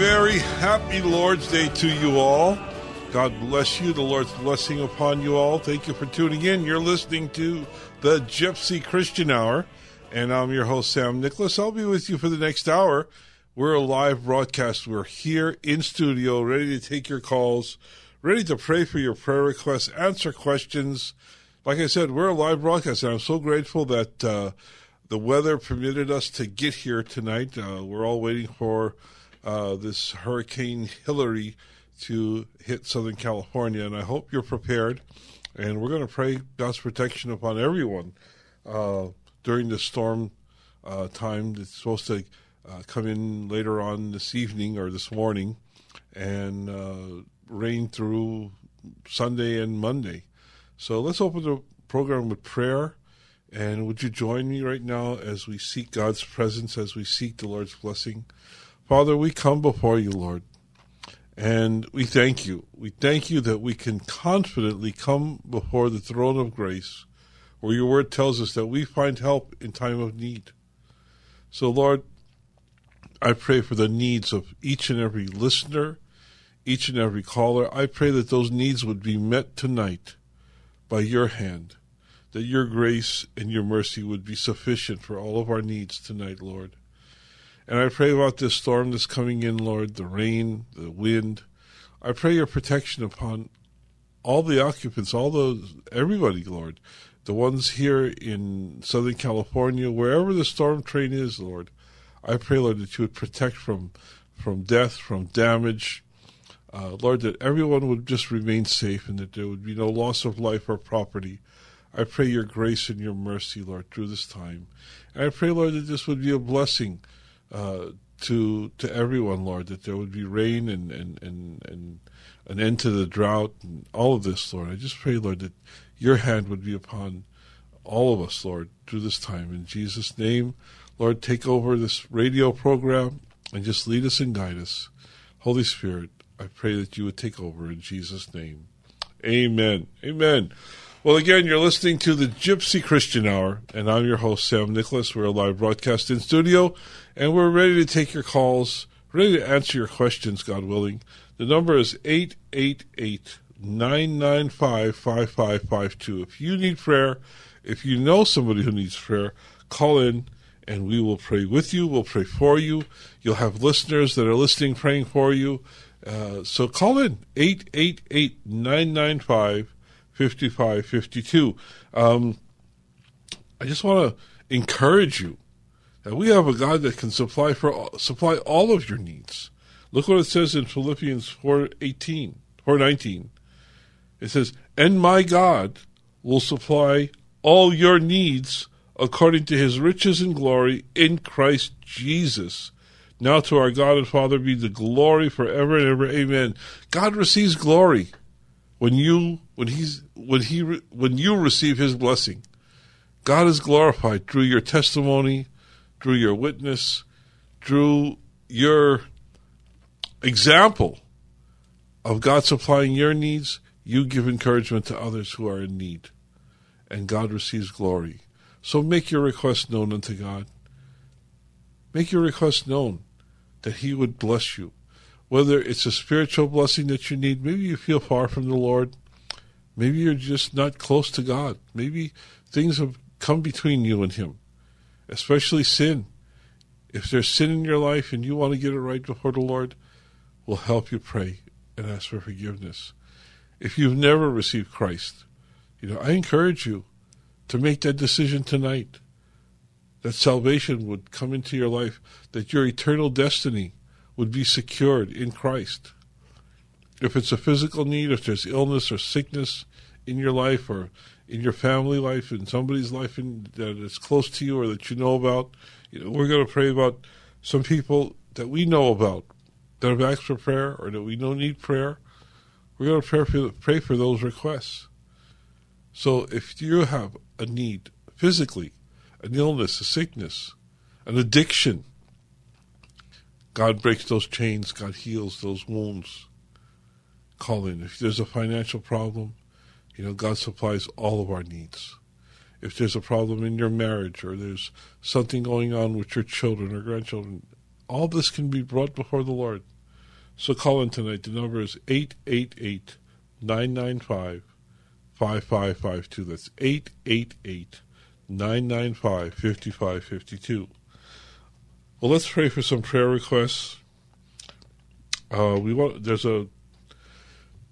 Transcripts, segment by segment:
very happy Lord's Day to you all. God bless you. The Lord's blessing upon you all. Thank you for tuning in. You're listening to the Gypsy Christian Hour, and I'm your host, Sam Nicholas. I'll be with you for the next hour. We're a live broadcast. We're here in studio, ready to take your calls, ready to pray for your prayer requests, answer questions. Like I said, we're a live broadcast, and I'm so grateful that uh, the weather permitted us to get here tonight. Uh, we're all waiting for uh, this Hurricane Hilary to hit Southern California, and I hope you're prepared. And we're going to pray God's protection upon everyone uh, during the storm uh, time. It's supposed to uh, come in later on this evening or this morning and uh, rain through Sunday and Monday. So let's open the program with prayer. And would you join me right now as we seek God's presence, as we seek the Lord's blessing? Father, we come before you, Lord, and we thank you. We thank you that we can confidently come before the throne of grace, where your word tells us that we find help in time of need. So, Lord, I pray for the needs of each and every listener, each and every caller. I pray that those needs would be met tonight by your hand, that your grace and your mercy would be sufficient for all of our needs tonight, Lord. And I pray about this storm that's coming in, Lord, the rain, the wind. I pray your protection upon all the occupants, all those, everybody, Lord. The ones here in Southern California, wherever the storm train is, Lord. I pray, Lord, that you would protect from, from death, from damage. Uh, Lord, that everyone would just remain safe and that there would be no loss of life or property. I pray your grace and your mercy, Lord, through this time. And I pray, Lord, that this would be a blessing uh, to to everyone, Lord, that there would be rain and, and, and, and an end to the drought and all of this, Lord. I just pray, Lord, that your hand would be upon all of us, Lord, through this time. In Jesus' name, Lord, take over this radio program and just lead us and guide us. Holy Spirit, I pray that you would take over in Jesus' name. Amen. Amen. Well, again, you're listening to the Gypsy Christian Hour, and I'm your host, Sam Nicholas. We're a live broadcast in studio, and we're ready to take your calls, ready to answer your questions, God willing. The number is 888 995 5552. If you need prayer, if you know somebody who needs prayer, call in and we will pray with you. We'll pray for you. You'll have listeners that are listening praying for you. Uh, so call in 888 995 5552. Um, I just want to encourage you that we have a God that can supply for supply all of your needs. Look what it says in Philippians 4:18, 4:19. It says, "And my God will supply all your needs according to his riches and glory in Christ Jesus." Now to our God and Father be the glory forever and ever. Amen. God receives glory when you when he's when he when you receive his blessing. God is glorified through your testimony, through your witness, through your example of God supplying your needs, you give encouragement to others who are in need, and God receives glory. So make your request known unto God. Make your request known that He would bless you. Whether it's a spiritual blessing that you need, maybe you feel far from the Lord, maybe you're just not close to God, maybe things have come between you and Him, especially sin. If there's sin in your life and you want to get it right before the Lord, we'll help you pray and ask for forgiveness. If you've never received Christ, you know, I encourage you to make that decision tonight. That salvation would come into your life, that your eternal destiny would be secured in Christ. If it's a physical need, if there's illness or sickness in your life or in your family life, in somebody's life in, that is close to you or that you know about, you know, we're going to pray about some people that we know about that have asked for prayer or that we know need prayer. We're going to pray for, pray for those requests. So if you have a need physically, an illness, a sickness, an addiction, God breaks those chains, God heals those wounds. Call in. If there's a financial problem, you know, God supplies all of our needs. If there's a problem in your marriage or there's something going on with your children or grandchildren, all this can be brought before the Lord. So call in tonight. The number is 888 995 5552. That's 888 995 5552. Well, let's pray for some prayer requests. Uh, we want there's a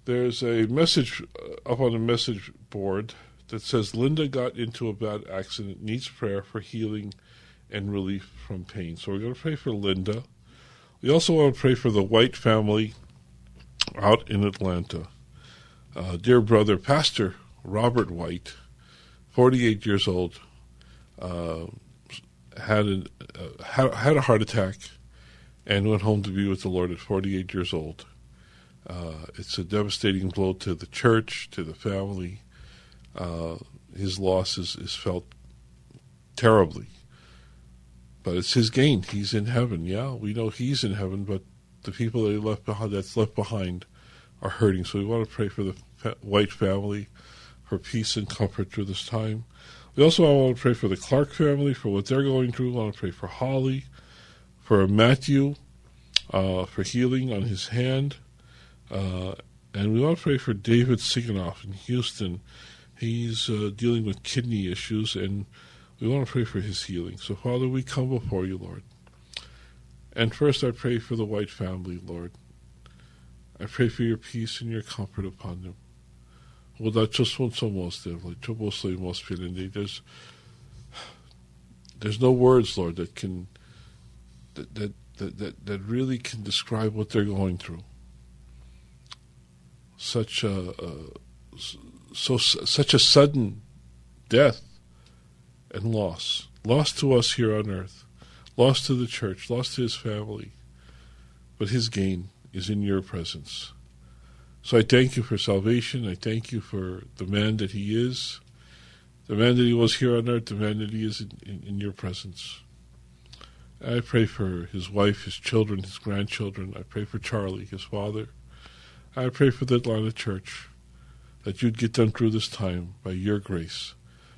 there's a message uh, up on the message board that says Linda got into a bad accident, needs prayer for healing and relief from pain. So we're going to pray for Linda. We also want to pray for the White family out in Atlanta. Uh, dear brother, Pastor Robert White, 48 years old, uh, had, an, uh, had, had a heart attack and went home to be with the Lord at 48 years old. Uh, it's a devastating blow to the church, to the family. Uh, his loss is, is felt terribly. But it's his gain. He's in heaven. Yeah, we know he's in heaven, but the people that he left behind, that's left behind are hurting. So we want to pray for the White family, for peace and comfort through this time. We also want to pray for the Clark family, for what they're going through. We want to pray for Holly, for Matthew, uh, for healing on his hand. Uh, and we want to pray for David Siganoff in Houston. He's uh, dealing with kidney issues, and we want to pray for his healing. So, Father, we come before you, Lord. And first, I pray for the White family, Lord. I pray for your peace and your comfort upon them. Udacoswan somos, like. There's there's no words, Lord, that can that, that, that, that really can describe what they're going through. Such a, so such a sudden death and loss, lost to us here on earth, lost to the church, lost to his family, but his gain is in your presence. So I thank you for salvation. I thank you for the man that he is, the man that he was here on earth, the man that he is in, in, in your presence. I pray for his wife, his children, his grandchildren. I pray for Charlie, his father. I pray for the Atlanta church that you'd get them through this time by your grace,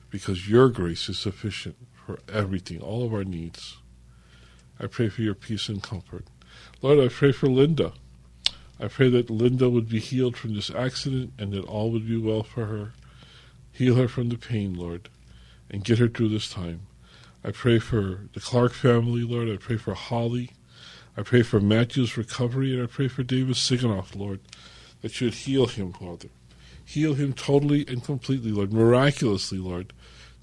because your grace is sufficient for everything, all of our needs. I pray for your peace and comfort. Lord, I pray for Linda. I pray that Linda would be healed from this accident and that all would be well for her. Heal her from the pain, Lord, and get her through this time. I pray for the Clark family, Lord. I pray for Holly. I pray for Matthew's recovery, and I pray for David Siganoff, Lord, that you would heal him, Father. Heal him totally and completely, Lord, miraculously, Lord,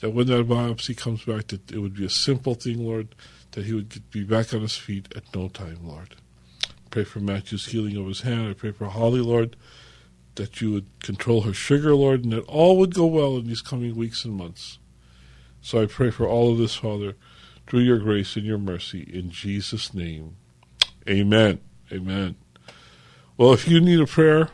that when that biopsy comes back, that it would be a simple thing, Lord, that he would be back on his feet at no time, Lord pray for Matthew's healing of his hand. I pray for Holly, Lord, that you would control her sugar, Lord, and that all would go well in these coming weeks and months. So I pray for all of this, Father, through your grace and your mercy, in Jesus' name. Amen. Amen. Well, if you need a prayer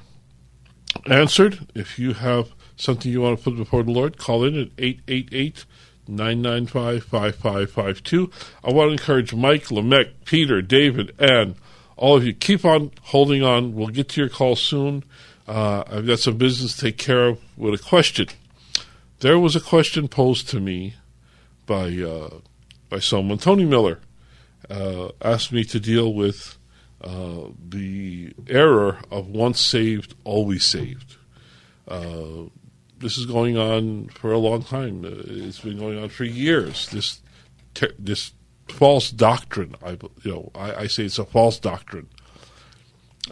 answered, if you have something you want to put before the Lord, call in at 888 995 5552. I want to encourage Mike, Lamech, Peter, David, and all of you, keep on holding on. We'll get to your call soon. Uh, I've got some business to take care of with a question. There was a question posed to me by uh, by someone. Tony Miller uh, asked me to deal with uh, the error of once saved, always saved. Uh, this is going on for a long time. Uh, it's been going on for years. This ter- this false doctrine. I you know I, I, say it's a false doctrine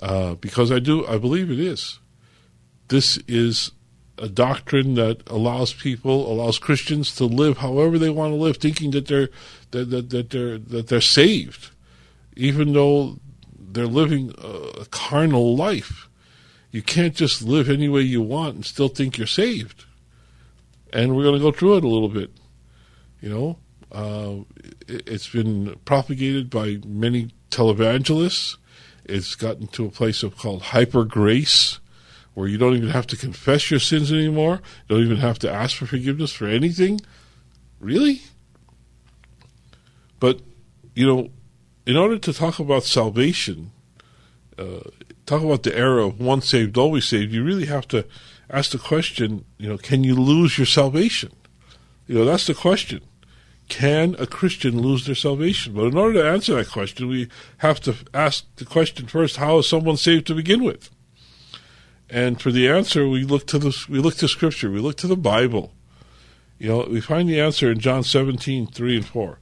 uh, because I do I believe it is. This is a doctrine that allows people allows Christians to live however they want to live, thinking that they're that, that, that they're that they're saved, even though they're living a carnal life. You can't just live any way you want and still think you're saved. And we're going to go through it a little bit. You know, uh, it, has been propagated by many televangelists. It's gotten to a place of called hyper grace, where you don't even have to confess your sins anymore. You don't even have to ask for forgiveness for anything. Really? But, you know, in order to talk about salvation, uh, talk about the era of once saved, always saved, you really have to ask the question, you know, can you lose your salvation? You know, that's the question. Can a Christian lose their salvation? But in order to answer that question, we have to ask the question first: How is someone saved to begin with? And for the answer, we look to the we look to Scripture, we look to the Bible. You know, we find the answer in John 17, 3 and 4.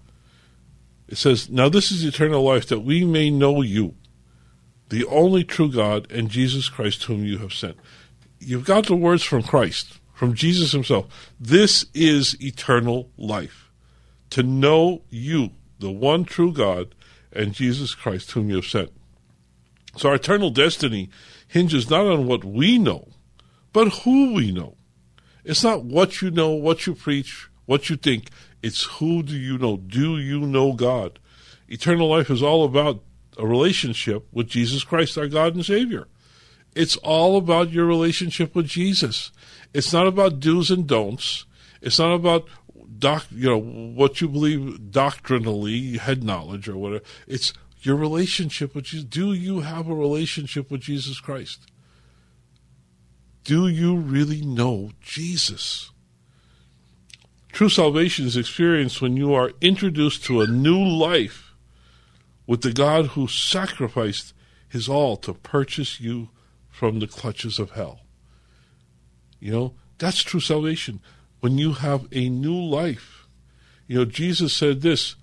It says, Now this is eternal life, that we may know you, the only true God, and Jesus Christ, whom you have sent. You've got the words from Christ, from Jesus himself. This is eternal life. To know you, the one true God, and Jesus Christ, whom you have sent. So our eternal destiny hinges not on what we know, but who we know. It's not what you know, what you preach, what you think. It's who do you know? Do you know God? Eternal life is all about a relationship with Jesus Christ, our God and Savior. It's all about your relationship with Jesus. It's not about do's and don'ts. It's not about doc, you know, what you believe doctrinally, head knowledge or whatever. It's your relationship with Jesus. Do you have a relationship with Jesus Christ? Do you really know Jesus? True salvation is experienced when you are introduced to a new life with the God who sacrificed his all to purchase you from the clutches of hell. You know, that's true salvation. When you have a new life. You know, Jesus said this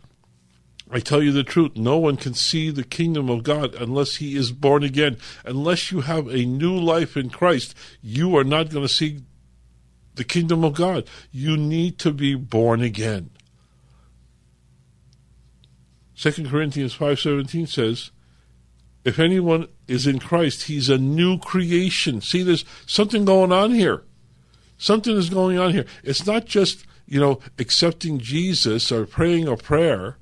I tell you the truth, no one can see the kingdom of God unless he is born again. Unless you have a new life in Christ, you are not going to see the kingdom of God. You need to be born again. 2 Corinthians 5:17 says, if anyone is in Christ, he's a new creation. See, there's something going on here. Something is going on here. It's not just, you know, accepting Jesus or praying a prayer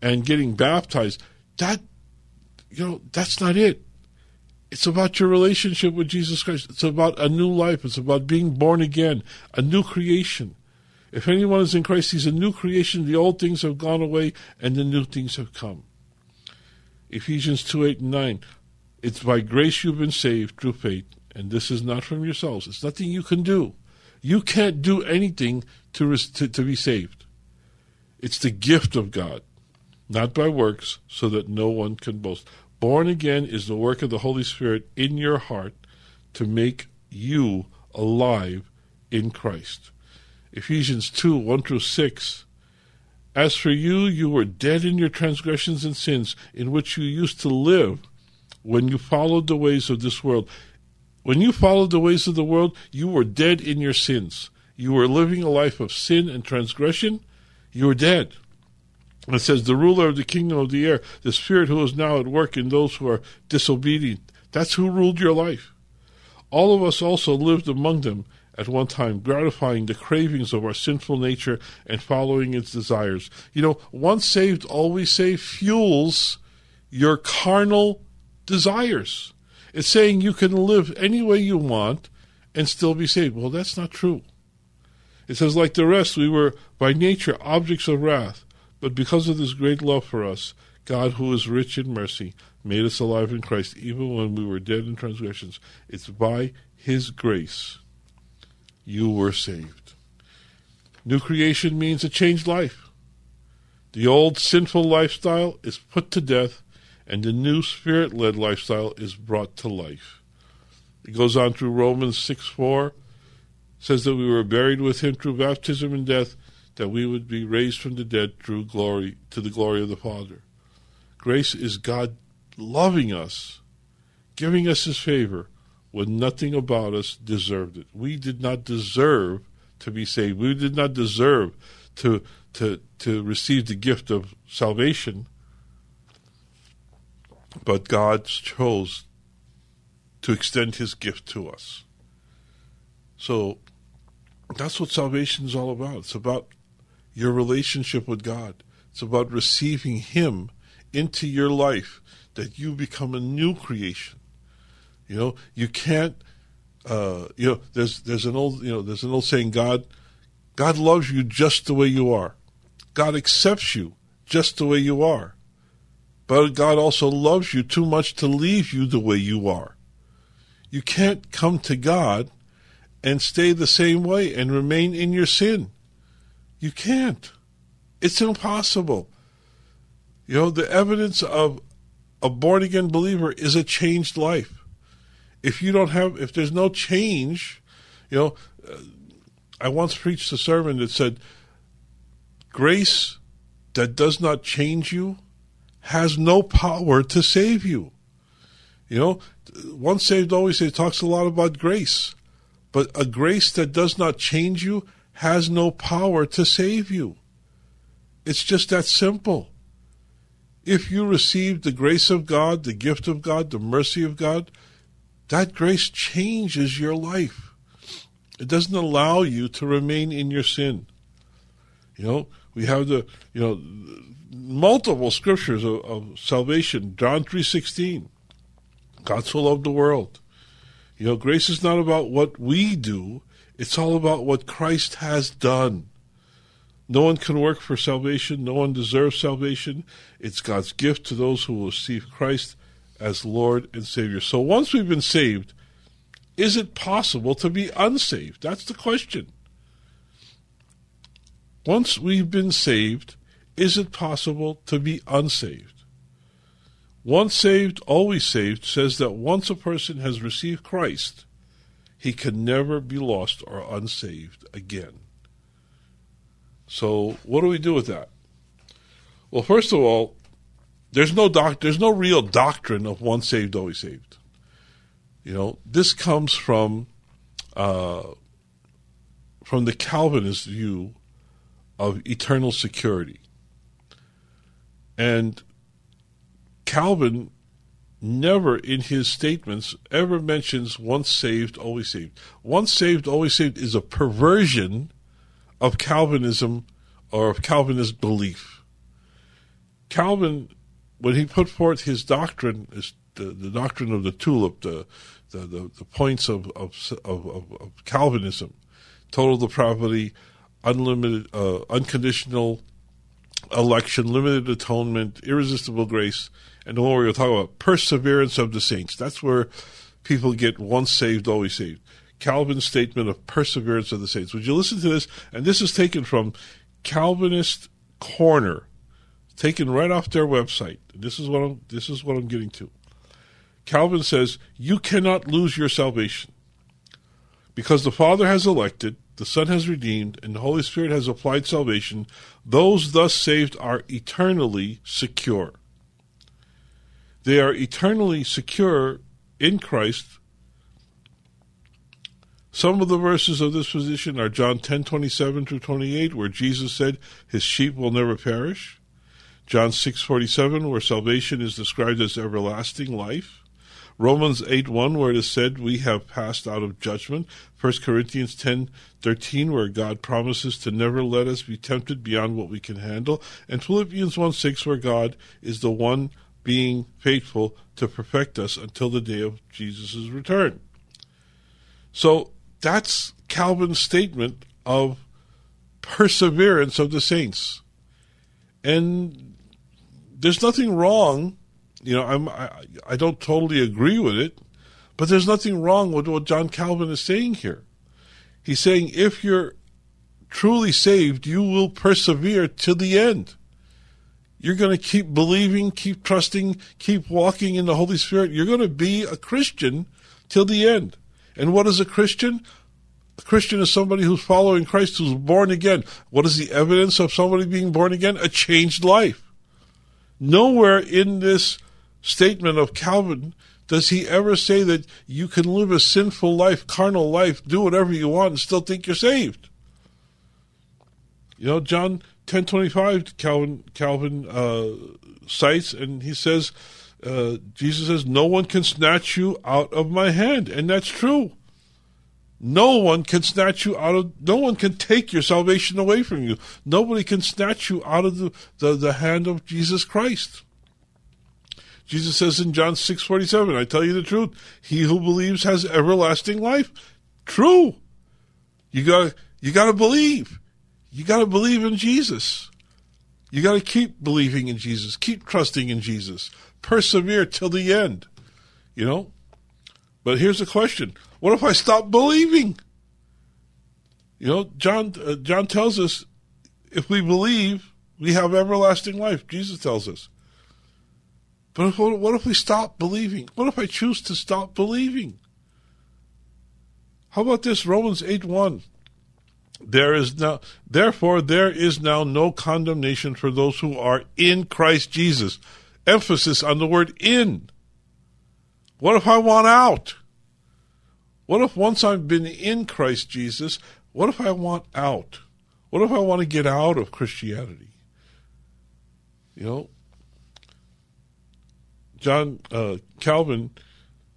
and getting baptized. That, you know, that's not it. It's about your relationship with Jesus Christ. It's about a new life. It's about being born again, a new creation. If anyone is in Christ, he's a new creation. The old things have gone away and the new things have come. Ephesians 2 8 and 9. It's by grace you've been saved through faith, and this is not from yourselves. It's nothing you can do. You can't do anything to, to, to be saved. It's the gift of God, not by works, so that no one can boast. Born again is the work of the Holy Spirit in your heart to make you alive in Christ. Ephesians 2 1 through 6. As for you, you were dead in your transgressions and sins, in which you used to live when you followed the ways of this world. When you followed the ways of the world, you were dead in your sins. You were living a life of sin and transgression. You were dead. It says, the ruler of the kingdom of the air, the spirit who is now at work in those who are disobedient. That's who ruled your life. All of us also lived among them at one time, gratifying the cravings of our sinful nature and following its desires. You know, once saved, always saved fuels your carnal desires. It's saying you can live any way you want and still be saved. Well, that's not true. It says, like the rest, we were by nature objects of wrath. But because of this great love for us, God, who is rich in mercy, made us alive in Christ, even when we were dead in transgressions. It's by His grace you were saved. New creation means a changed life. The old sinful lifestyle is put to death, and the new spirit led lifestyle is brought to life. It goes on through Romans 6 4, says that we were buried with him through baptism and death, that we would be raised from the dead through glory to the glory of the Father. Grace is God loving us, giving us his favor when nothing about us deserved it. We did not deserve to be saved. We did not deserve to to to receive the gift of salvation. But God chose to extend his gift to us. So that's what salvation is all about. It's about your relationship with God. It's about receiving him into your life that you become a new creation. You know, you can't uh, you know, there's there's an old you know, there's an old saying God God loves you just the way you are. God accepts you just the way you are. But God also loves you too much to leave you the way you are. You can't come to God and stay the same way and remain in your sin. You can't. It's impossible. You know, the evidence of a born again believer is a changed life. If you don't have, if there's no change, you know, uh, I once preached a sermon that said, grace that does not change you has no power to save you. You know, once saved, always saved talks a lot about grace, but a grace that does not change you has no power to save you. It's just that simple. If you receive the grace of God, the gift of God, the mercy of God, that grace changes your life. It doesn't allow you to remain in your sin. You know, we have the you know multiple scriptures of, of salvation. John three sixteen. God so loved the world. You know, grace is not about what we do, it's all about what Christ has done. No one can work for salvation. No one deserves salvation. It's God's gift to those who will receive Christ as Lord and Savior. So once we've been saved, is it possible to be unsaved? That's the question. Once we've been saved, is it possible to be unsaved? Once saved, always saved says that once a person has received Christ, he can never be lost or unsaved again. So, what do we do with that? Well, first of all, there's no doc, there's no real doctrine of once saved, always saved. You know, this comes from uh, from the Calvinist view of eternal security, and Calvin never in his statements ever mentions once saved, always saved. Once saved, always saved is a perversion of Calvinism or of Calvinist belief. Calvin, when he put forth his doctrine, his, the, the doctrine of the tulip, the, the, the, the points of, of, of, of, Calvinism, total depravity, unlimited, uh, unconditional election, limited atonement, irresistible grace, and the Lord going talk about, perseverance of the saints. That's where people get once saved, always saved. Calvin's statement of perseverance of the saints. Would you listen to this? And this is taken from Calvinist Corner, taken right off their website. This is what I'm. This is what I'm getting to. Calvin says you cannot lose your salvation because the Father has elected, the Son has redeemed, and the Holy Spirit has applied salvation. Those thus saved are eternally secure. They are eternally secure in Christ some of the verses of this position are John 10 27 through 28, where Jesus said, His sheep will never perish. John 6 47, where salvation is described as everlasting life. Romans 8 1, where it is said, We have passed out of judgment. 1 Corinthians 10 13, where God promises to never let us be tempted beyond what we can handle. And Philippians 1 6, where God is the one being faithful to perfect us until the day of Jesus' return. So that's Calvin's statement of perseverance of the saints. And there's nothing wrong you know, I'm I, I don't totally agree with it, but there's nothing wrong with what John Calvin is saying here. He's saying if you're truly saved, you will persevere to the end. You're going to keep believing, keep trusting, keep walking in the Holy Spirit. You're going to be a Christian till the end. And what is a Christian? A Christian is somebody who's following Christ, who's born again. What is the evidence of somebody being born again? A changed life. Nowhere in this statement of Calvin does he ever say that you can live a sinful life, carnal life, do whatever you want, and still think you're saved. You know, John ten twenty five, Calvin Calvin uh, cites, and he says, uh, Jesus says, "No one can snatch you out of my hand," and that's true. No one can snatch you out of. No one can take your salvation away from you. Nobody can snatch you out of the, the, the hand of Jesus Christ. Jesus says in John six forty seven, "I tell you the truth: he who believes has everlasting life." True. You got you got to believe. You got to believe in Jesus. You got to keep believing in Jesus, keep trusting in Jesus, persevere till the end. You know? But here's the question what if I stop believing? You know, John, uh, John tells us if we believe, we have everlasting life. Jesus tells us. But if, what if we stop believing? What if I choose to stop believing? How about this? Romans 8 1. There is now, therefore, there is now no condemnation for those who are in Christ Jesus. Emphasis on the word in. What if I want out? What if once I've been in Christ Jesus, what if I want out? What if I want to get out of Christianity? You know, John uh, Calvin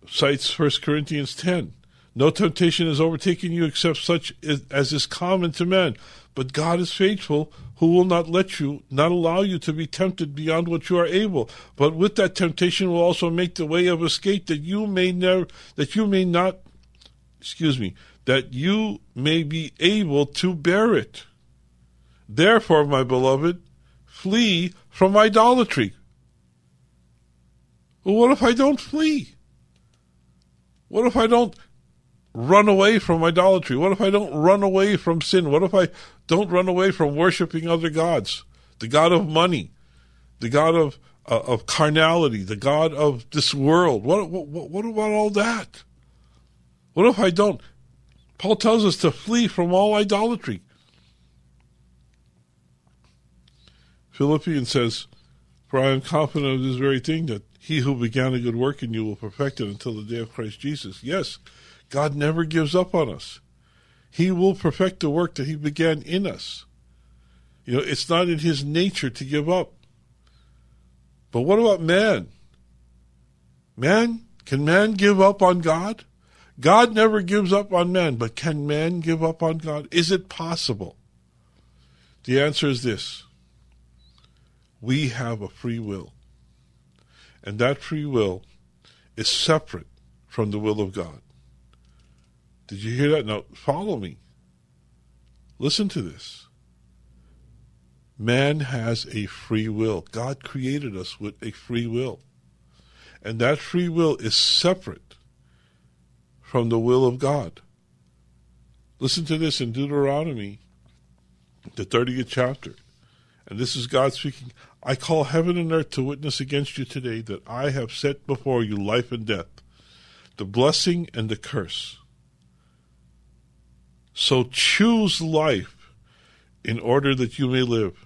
cites 1 Corinthians 10. No temptation has overtaken you except such as is common to men. But God is faithful, who will not let you, not allow you to be tempted beyond what you are able. But with that temptation will also make the way of escape that you may never, that you may not, excuse me, that you may be able to bear it. Therefore, my beloved, flee from idolatry. Well, what if I don't flee? What if I don't run away from idolatry? What if I don't run away from sin? What if I don't run away from worshiping other gods? The God of money, the God of uh, of carnality, the God of this world. What, what what about all that? What if I don't? Paul tells us to flee from all idolatry. Philippians says, For I am confident of this very thing, that he who began a good work in you will perfect it until the day of Christ Jesus. Yes, God never gives up on us. He will perfect the work that He began in us. You know, it's not in His nature to give up. But what about man? Man, can man give up on God? God never gives up on man, but can man give up on God? Is it possible? The answer is this we have a free will. And that free will is separate from the will of God. Did you hear that? Now, follow me. Listen to this. Man has a free will. God created us with a free will. And that free will is separate from the will of God. Listen to this in Deuteronomy, the 30th chapter. And this is God speaking. I call heaven and earth to witness against you today that I have set before you life and death, the blessing and the curse. So choose life in order that you may live,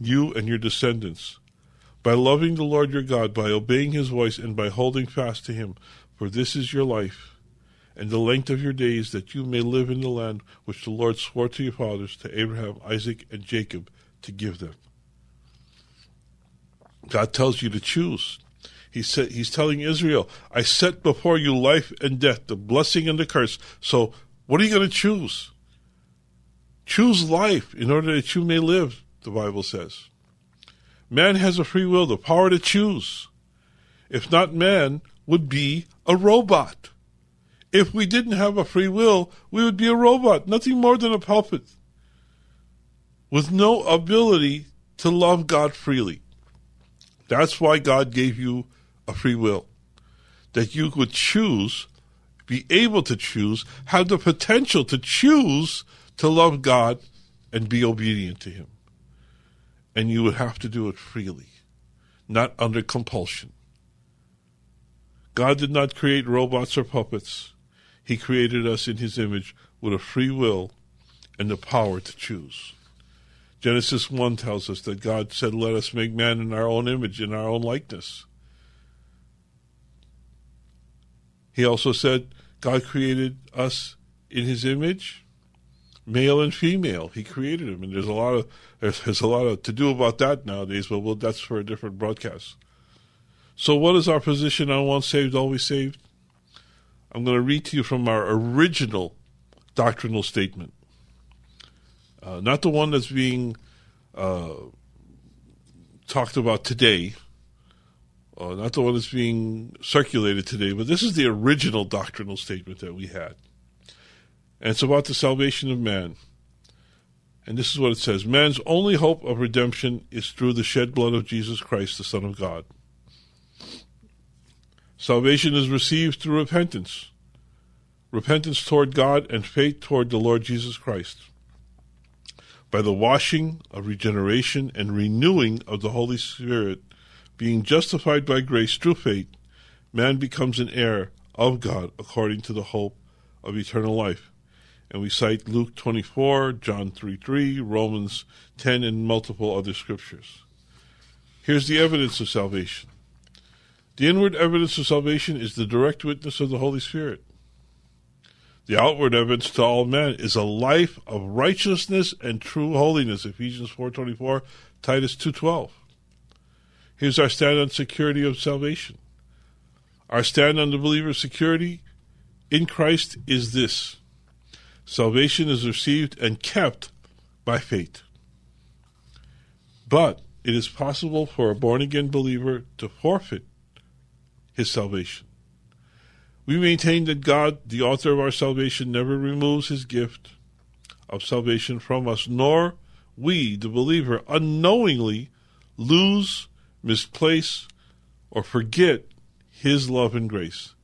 you and your descendants, by loving the Lord your God, by obeying his voice, and by holding fast to him. For this is your life, and the length of your days, that you may live in the land which the Lord swore to your fathers, to Abraham, Isaac, and Jacob, to give them. God tells you to choose. He said he's telling Israel, I set before you life and death, the blessing and the curse. So what are you going to choose? Choose life in order that you may live, the Bible says. Man has a free will, the power to choose. If not, man would be a robot. If we didn't have a free will, we would be a robot, nothing more than a puppet, with no ability to love God freely. That's why God gave you a free will. That you could choose, be able to choose, have the potential to choose to love God and be obedient to Him. And you would have to do it freely, not under compulsion. God did not create robots or puppets. He created us in His image with a free will and the power to choose. Genesis 1 tells us that God said, Let us make man in our own image, in our own likeness. He also said, God created us in his image, male and female. He created them, and there's a lot of there's, there's a lot of to do about that nowadays. But well, that's for a different broadcast. So, what is our position on once saved, always saved? I'm going to read to you from our original doctrinal statement, uh, not the one that's being uh, talked about today, uh, not the one that's being circulated today, but this is the original doctrinal statement that we had. And it's about the salvation of man. And this is what it says Man's only hope of redemption is through the shed blood of Jesus Christ, the Son of God. Salvation is received through repentance repentance toward God and faith toward the Lord Jesus Christ. By the washing of regeneration and renewing of the Holy Spirit, being justified by grace through faith, man becomes an heir of God according to the hope of eternal life. And we cite Luke 24, John 3 3, Romans 10, and multiple other scriptures. Here's the evidence of salvation. The inward evidence of salvation is the direct witness of the Holy Spirit. The outward evidence to all men is a life of righteousness and true holiness. Ephesians 4.24, Titus 2.12. Here's our stand on security of salvation. Our stand on the believer's security in Christ is this. Salvation is received and kept by faith. But it is possible for a born again believer to forfeit his salvation. We maintain that God, the author of our salvation, never removes his gift of salvation from us, nor we, the believer, unknowingly lose, misplace, or forget his love and grace.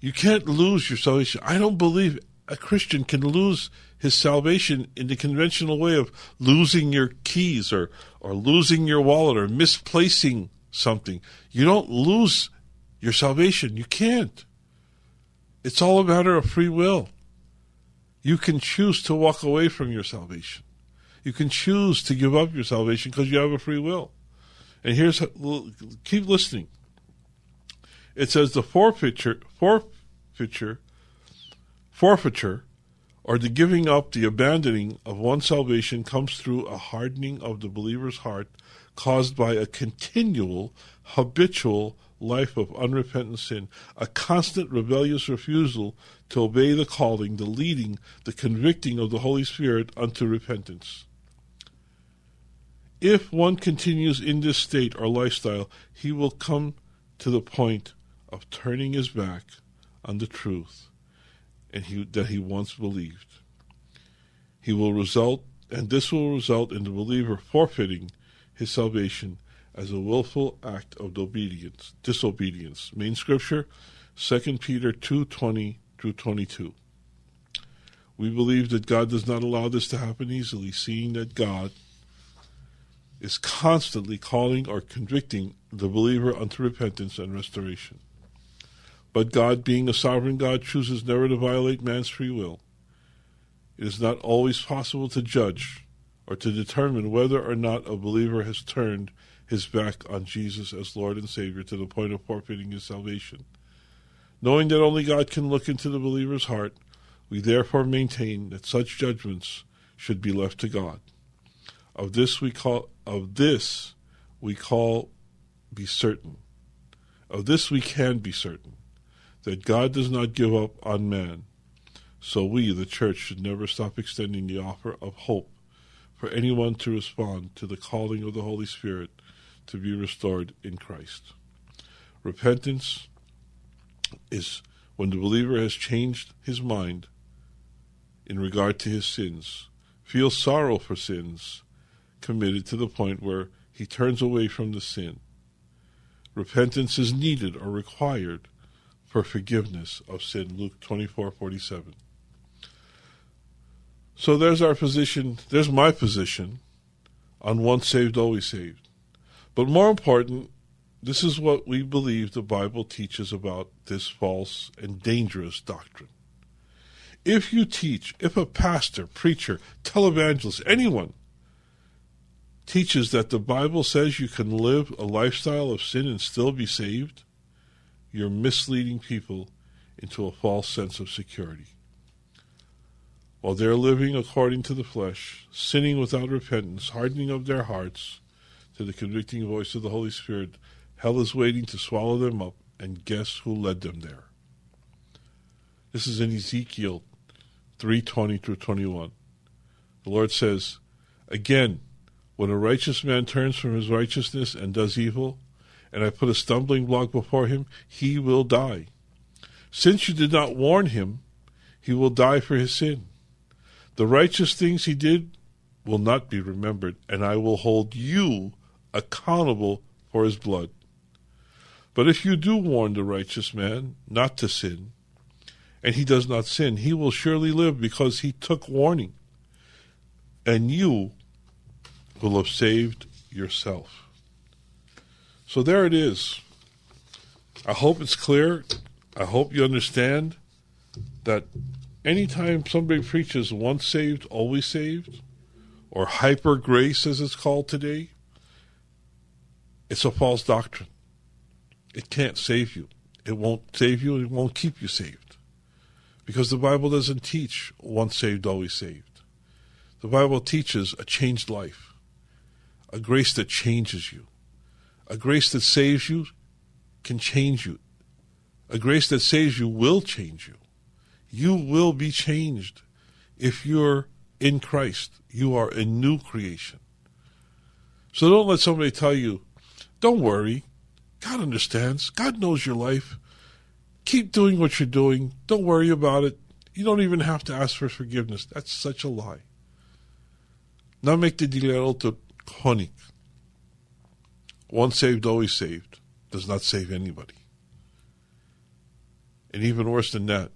You can't lose your salvation. I don't believe a Christian can lose his salvation in the conventional way of losing your keys or, or losing your wallet or misplacing something. You don't lose your salvation. You can't. It's all a matter of free will. You can choose to walk away from your salvation. You can choose to give up your salvation because you have a free will. And here's keep listening. It says the forfeiture, forfeiture, forfeiture, or the giving up, the abandoning of one's salvation comes through a hardening of the believer's heart caused by a continual, habitual life of unrepentant sin, a constant rebellious refusal to obey the calling, the leading, the convicting of the Holy Spirit unto repentance. If one continues in this state or lifestyle, he will come to the point of turning his back on the truth and he, that he once believed. He will result, and this will result in the believer forfeiting his salvation as a willful act of obedience, disobedience. Main scripture, 2 Peter 2:20 through 22. We believe that God does not allow this to happen easily, seeing that God is constantly calling or convicting the believer unto repentance and restoration. But God, being a sovereign God, chooses never to violate man's free will. It is not always possible to judge or to determine whether or not a believer has turned his back on Jesus as Lord and Savior to the point of forfeiting his salvation. Knowing that only God can look into the believer's heart, we therefore maintain that such judgments should be left to God. Of this we call of this we call be certain. Of this we can be certain that God does not give up on man. So we, the church, should never stop extending the offer of hope for anyone to respond to the calling of the Holy Spirit to be restored in Christ. Repentance is when the believer has changed his mind in regard to his sins, feels sorrow for sins committed to the point where he turns away from the sin. repentance is needed or required for forgiveness of sin. Luke 24 47. So there's our position, there's my position on once saved, always saved. But more important, this is what we believe the Bible teaches about this false and dangerous doctrine. If you teach, if a pastor, preacher, televangelist, anyone teaches that the Bible says you can live a lifestyle of sin and still be saved, you're misleading people into a false sense of security while they're living according to the flesh, sinning without repentance, hardening of their hearts to the convicting voice of the Holy Spirit, hell is waiting to swallow them up, and guess who led them there? This is in Ezekiel 3:20 through 21. The Lord says, "Again, when a righteous man turns from his righteousness and does evil, and I put a stumbling block before him, he will die. Since you did not warn him, he will die for his sin. The righteous things he did will not be remembered, and I will hold you accountable for his blood. But if you do warn the righteous man not to sin, and he does not sin, he will surely live because he took warning, and you will have saved yourself. So there it is. I hope it's clear. I hope you understand that anytime somebody preaches once saved, always saved, or hyper grace as it's called today, it's a false doctrine. It can't save you. It won't save you, it won't keep you saved. Because the Bible doesn't teach once saved, always saved. The Bible teaches a changed life, a grace that changes you, a grace that saves you can change you, a grace that saves you will change you. You will be changed if you're in Christ. You are a new creation. So don't let somebody tell you, don't worry. God understands. God knows your life. Keep doing what you're doing. Don't worry about it. You don't even have to ask for forgiveness. That's such a lie. Να make the deal to honik. Once saved, always saved does not save anybody. And even worse than that,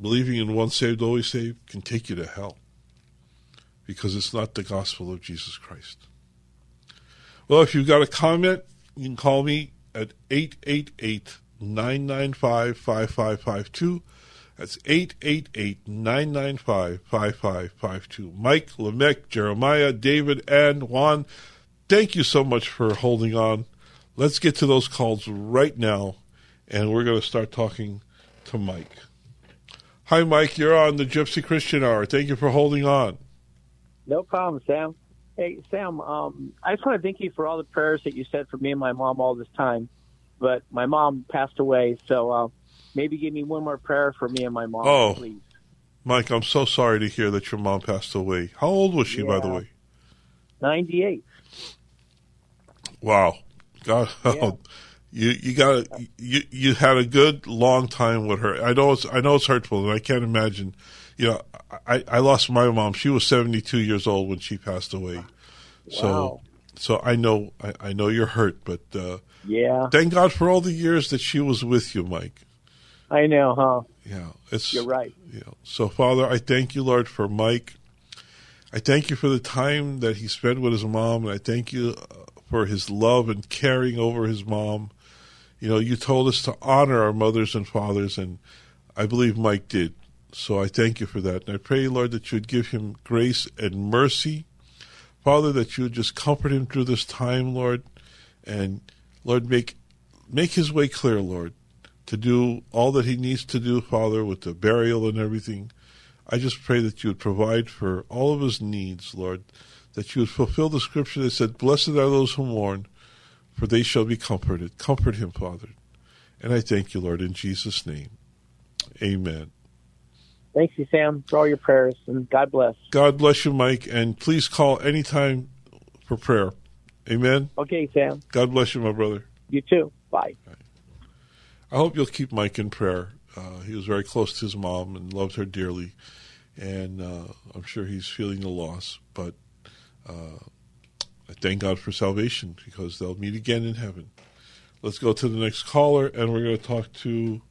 believing in once saved, always saved can take you to hell because it's not the gospel of Jesus Christ. Well, if you've got a comment, you can call me at 888 995 5552. That's 888 995 5552. Mike, Lamech, Jeremiah, David, and Juan, thank you so much for holding on. Let's get to those calls right now, and we're going to start talking to Mike. Hi, Mike. You're on the Gypsy Christian Hour. Thank you for holding on. No problem, Sam. Hey, Sam, um, I just want to thank you for all the prayers that you said for me and my mom all this time. But my mom passed away, so uh, maybe give me one more prayer for me and my mom, oh, please. Mike, I'm so sorry to hear that your mom passed away. How old was she, yeah. by the way? 98. Wow. God, Yeah. you you got you you had a good long time with her. I know it's I know it's hurtful, and I can't imagine. You know, I I lost my mom. She was seventy two years old when she passed away. So Wow. so I know I, I know you're hurt, but uh, Yeah, thank God for all the years that she was with you, Mike. I know, huh? Yeah, it's You're right. Know, so Father, I thank you, Lord, for Mike. I thank you for the time that he spent with his mom, and I thank you uh, for his love and caring over his mom. You know, you told us to honor our mothers and fathers, and I believe Mike did. So I thank you for that. And I pray, Lord, that you would give him grace and mercy. Father, that you would just comfort him through this time, Lord. And Lord, make make his way clear, Lord, to do all that he needs to do, Father, with the burial and everything. I just pray that you would provide for all of his needs, Lord, that you would fulfill the scripture that said, Blessed are those who mourn, for they shall be comforted. Comfort him, Father. And I thank you, Lord, in Jesus' name. Amen. Thanks, you, Sam, for all your prayers, and God bless. God bless you, Mike, and please call anytime for prayer. Amen. Okay, Sam. God bless you, my brother. You too. Bye. I hope you'll keep Mike in prayer. Uh, he was very close to his mom and loved her dearly, and uh, I'm sure he's feeling the loss. But uh, I thank God for salvation because they'll meet again in heaven. Let's go to the next caller, and we're going to talk to,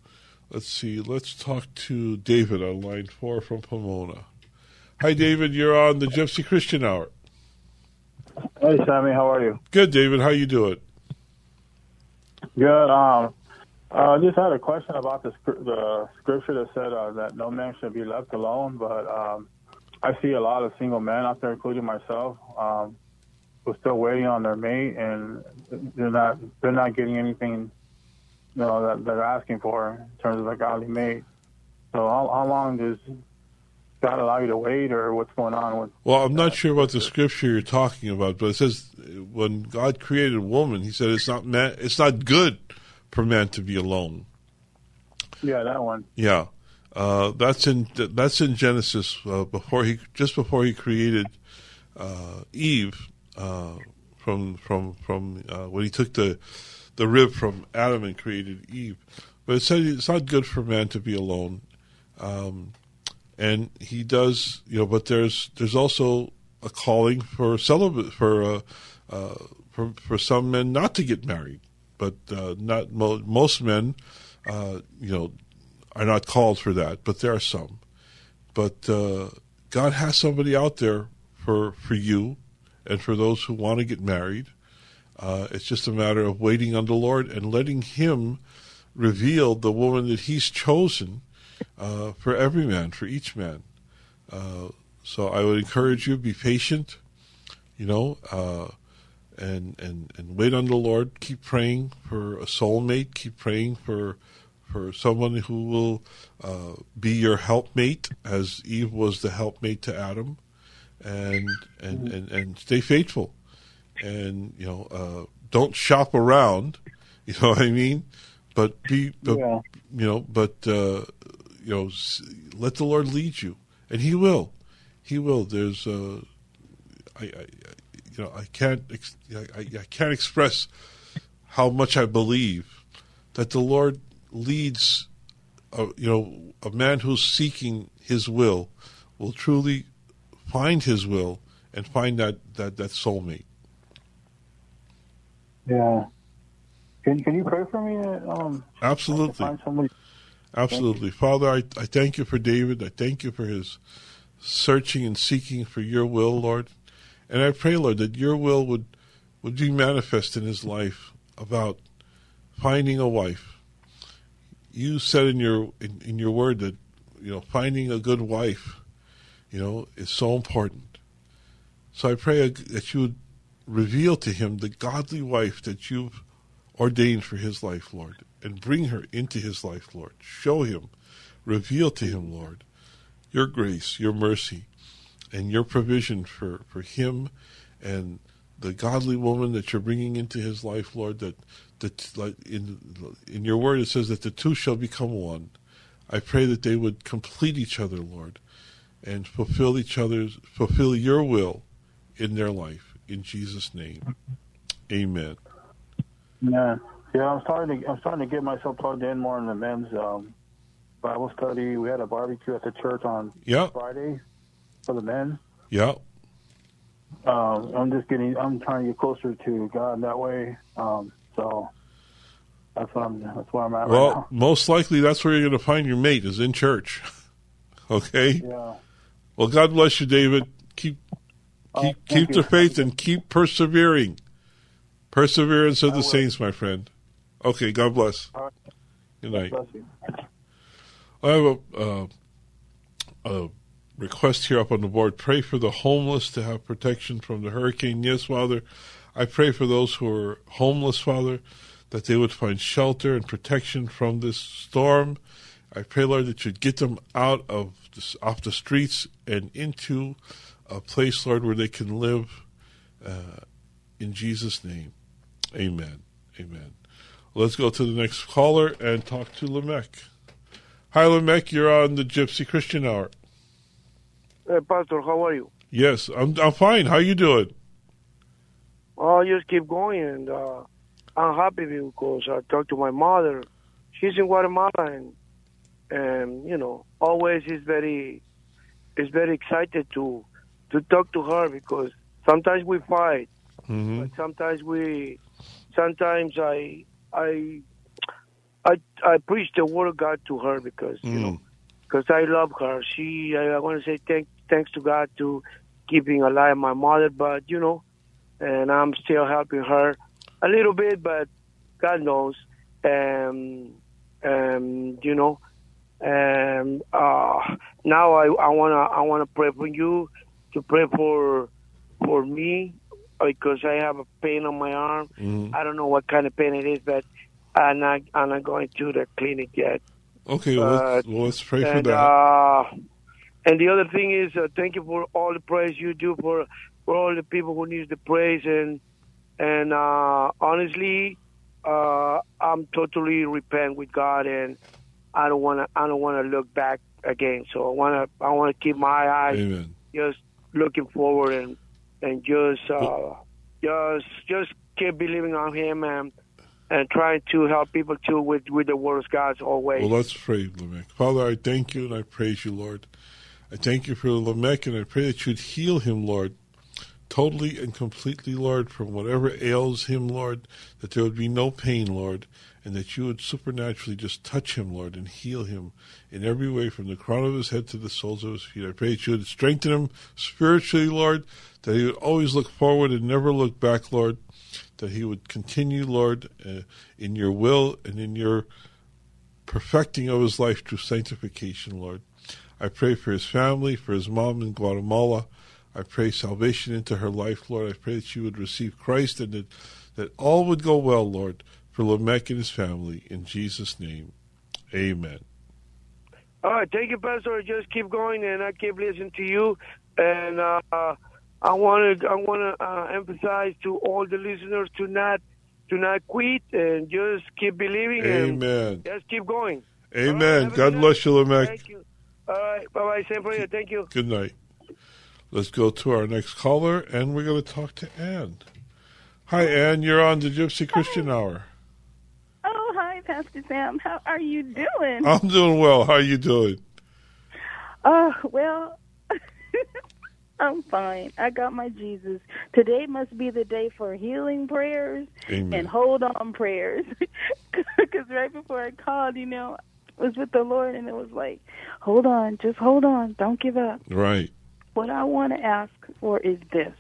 let's see, let's talk to David on line four from Pomona. Hi, David. You're on the Gypsy Christian Hour. Hey, Sammy. How are you? Good, David. How you doing? Good. Um, I uh, just had a question about the, the scripture that said uh, that no man should be left alone, but um, I see a lot of single men out there, including myself, um, who are still waiting on their mate, and they're not they're not getting anything, you know, that they're asking for in terms of a godly mate. So how, how long does God allow you to wait, or what's going on with? Well, I'm not sure what the scripture you're talking about, but it says when God created woman, He said it's not man, it's not good for man to be alone. Yeah, that one. Yeah, uh, that's in that's in Genesis uh, before he just before he created uh, Eve uh, from from from uh, when he took the the rib from Adam and created Eve. But it said it's not good for man to be alone. Um, and he does, you know. But there's there's also a calling for celibate for uh, uh, for for some men not to get married but uh, not mo- most men, uh, you know, are not called for that. But there are some. But uh, God has somebody out there for for you, and for those who want to get married. Uh, it's just a matter of waiting on the Lord and letting Him reveal the woman that He's chosen uh, for every man, for each man. Uh, so I would encourage you: be patient. You know and, and, and wait on the Lord. Keep praying for a soulmate. Keep praying for for someone who will uh, be your helpmate, as Eve was the helpmate to Adam, and and, and, and stay faithful, and you know uh, don't shop around. You know what I mean? But be, but, yeah. you know, but uh, you know, let the Lord lead you, and He will. He will. There's, uh, I, I, you know, I can't, I, I can't express how much I believe that the Lord leads, a, you know, a man who's seeking His will will truly find His will and find that that that soulmate. Yeah. Can Can you pray for me? Um, Absolutely. Absolutely, Father. I I thank you for David. I thank you for his searching and seeking for your will, Lord. And I pray, Lord, that your will would, would be manifest in his life about finding a wife. You said in your in, in your word that you know finding a good wife, you know, is so important. So I pray that you would reveal to him the godly wife that you've ordained for his life, Lord, and bring her into his life, Lord. Show him, reveal to him, Lord, your grace, your mercy, and your provision for, for him and the godly woman that you're bringing into his life, Lord, that, that like in, in your word it says that the two shall become one. I pray that they would complete each other, Lord, and fulfill each other's, fulfill your will in their life. In Jesus' name. Amen. Yeah. Yeah, I'm starting to I'm starting to get myself plugged in more in the men's um, Bible study. We had a barbecue at the church on yep. Friday for the men. Yep. Um, I'm just getting. I'm trying to get closer to God that way. Um, so that's what I'm. That's where I'm at well, right now. most likely that's where you're going to find your mate is in church. okay. Yeah. Well, God bless you, David. Keep Oh, keep thank keep you. the faith and keep persevering. Perseverance of I the will. saints, my friend. Okay. God bless. Right. Good night. Bless. I have a, uh, a request here up on the board. Pray for the homeless to have protection from the hurricane. Yes, Father. I pray for those who are homeless, Father, that they would find shelter and protection from this storm. I pray, Lord, that you'd get them out of this, off the streets and into a place, Lord, where they can live. Uh, in Jesus' name, Amen. Amen. Let's go to the next caller and talk to Lamech. Hi, Lamech. You're on the Gypsy Christian Hour. Hey, Pastor, how are you? Yes, I'm. I'm fine. How you doing? Oh, just keep going, and uh, I'm happy because I talked to my mother. She's in Guatemala, and and you know, always is very is very excited to to talk to her because sometimes we fight, hmm but sometimes we sometimes I I I I preach the word of God to her because you know because I love her. She I, I want to say thank thanks to God to keeping alive my mother, but you know, and I'm still helping her a little bit, but God knows. Um, um, you know, and uh, now I, I wanna I wanna pray for you to pray for for me because I have a pain on my arm. I don't know what kind of pain it is, but I'm not I'm not going to the clinic yet. Okay, well, let's, well, let's pray for that. uh, and the other thing is, uh, thank you for all the praise you do for for all the people who need the praise and and uh, honestly, uh, I'm totally repent with God and I don't want to I don't want to look back again. So I want to I want to keep my eyes Amen. just looking forward and and just uh, just just keep believing on Him and and trying to help people too with with the word of God always. Well, let's pray, Lamech. Father, I thank you and I praise you, Lord. I thank you for Lamech, and I pray that you'd heal him, Lord, totally and completely, Lord, from whatever ails him, Lord, that there would be no pain, Lord, and that you would supernaturally just touch him, Lord, and heal him in every way from the crown of his head to the soles of his feet. I pray that you would strengthen him spiritually, Lord, that he would always look forward and never look back, Lord, that he would continue, Lord, uh, in your will and in your perfecting of his life through sanctification, Lord. I pray for his family, for his mom in Guatemala. I pray salvation into her life, Lord. I pray that she would receive Christ and that, that all would go well, Lord, for Lamech and his family. In Jesus' name, amen. All right, thank you, Pastor. Just keep going, and I keep listening to you. And uh, I want to I want to uh, emphasize to all the listeners to not to not quit and just keep believing Amen. and just keep going. Amen. a God bless you, Lamech. Thank you. All right, bye bye. Same for you. Thank you. Good night. Let's go to our next caller, and we're going to talk to Ann. Hi, Ann. You're on the Gypsy Christian Hour. Oh, hi, Pastor Sam. How are you doing? I'm doing well. How are you doing? Oh, well, I'm fine. I got my Jesus. Today must be the day for healing prayers Amen. and hold on prayers. Because right before I called, you know, I was with the Lord and it was like, hold on, just hold on, don't give up. Right. What I want to ask for is this.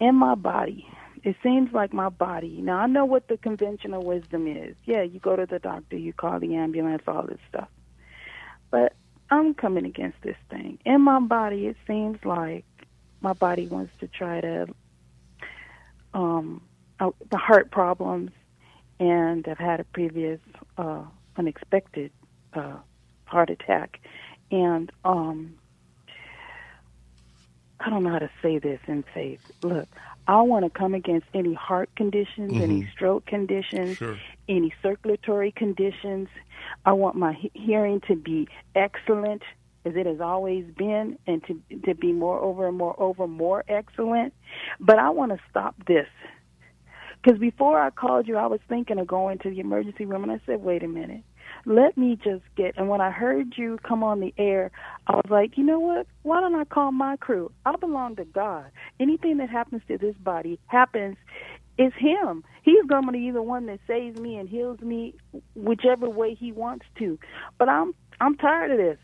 In my body, it seems like my body. Now, I know what the conventional wisdom is. Yeah, you go to the doctor, you call the ambulance, all this stuff. But I'm coming against this thing. In my body, it seems like my body wants to try to, um, uh, the heart problems, and I've had a previous uh, unexpected uh, heart attack, and um, I don't know how to say this in faith. Look, I want to come against any heart conditions, any stroke conditions, Sure. any circulatory conditions. I want my he- hearing to be excellent as it has always been and to to be more over and more over more excellent. But I want to stop this. Because before I called you, I was thinking of going to the emergency room, and I said, wait a minute. Let me just get. And when I heard you come on the air, I was like, you know what? Why don't I call my crew? I belong to God. Anything that happens to this body happens. It's Him. He's going to be the one that saves me and heals me, whichever way He wants to. But I'm I'm tired of this.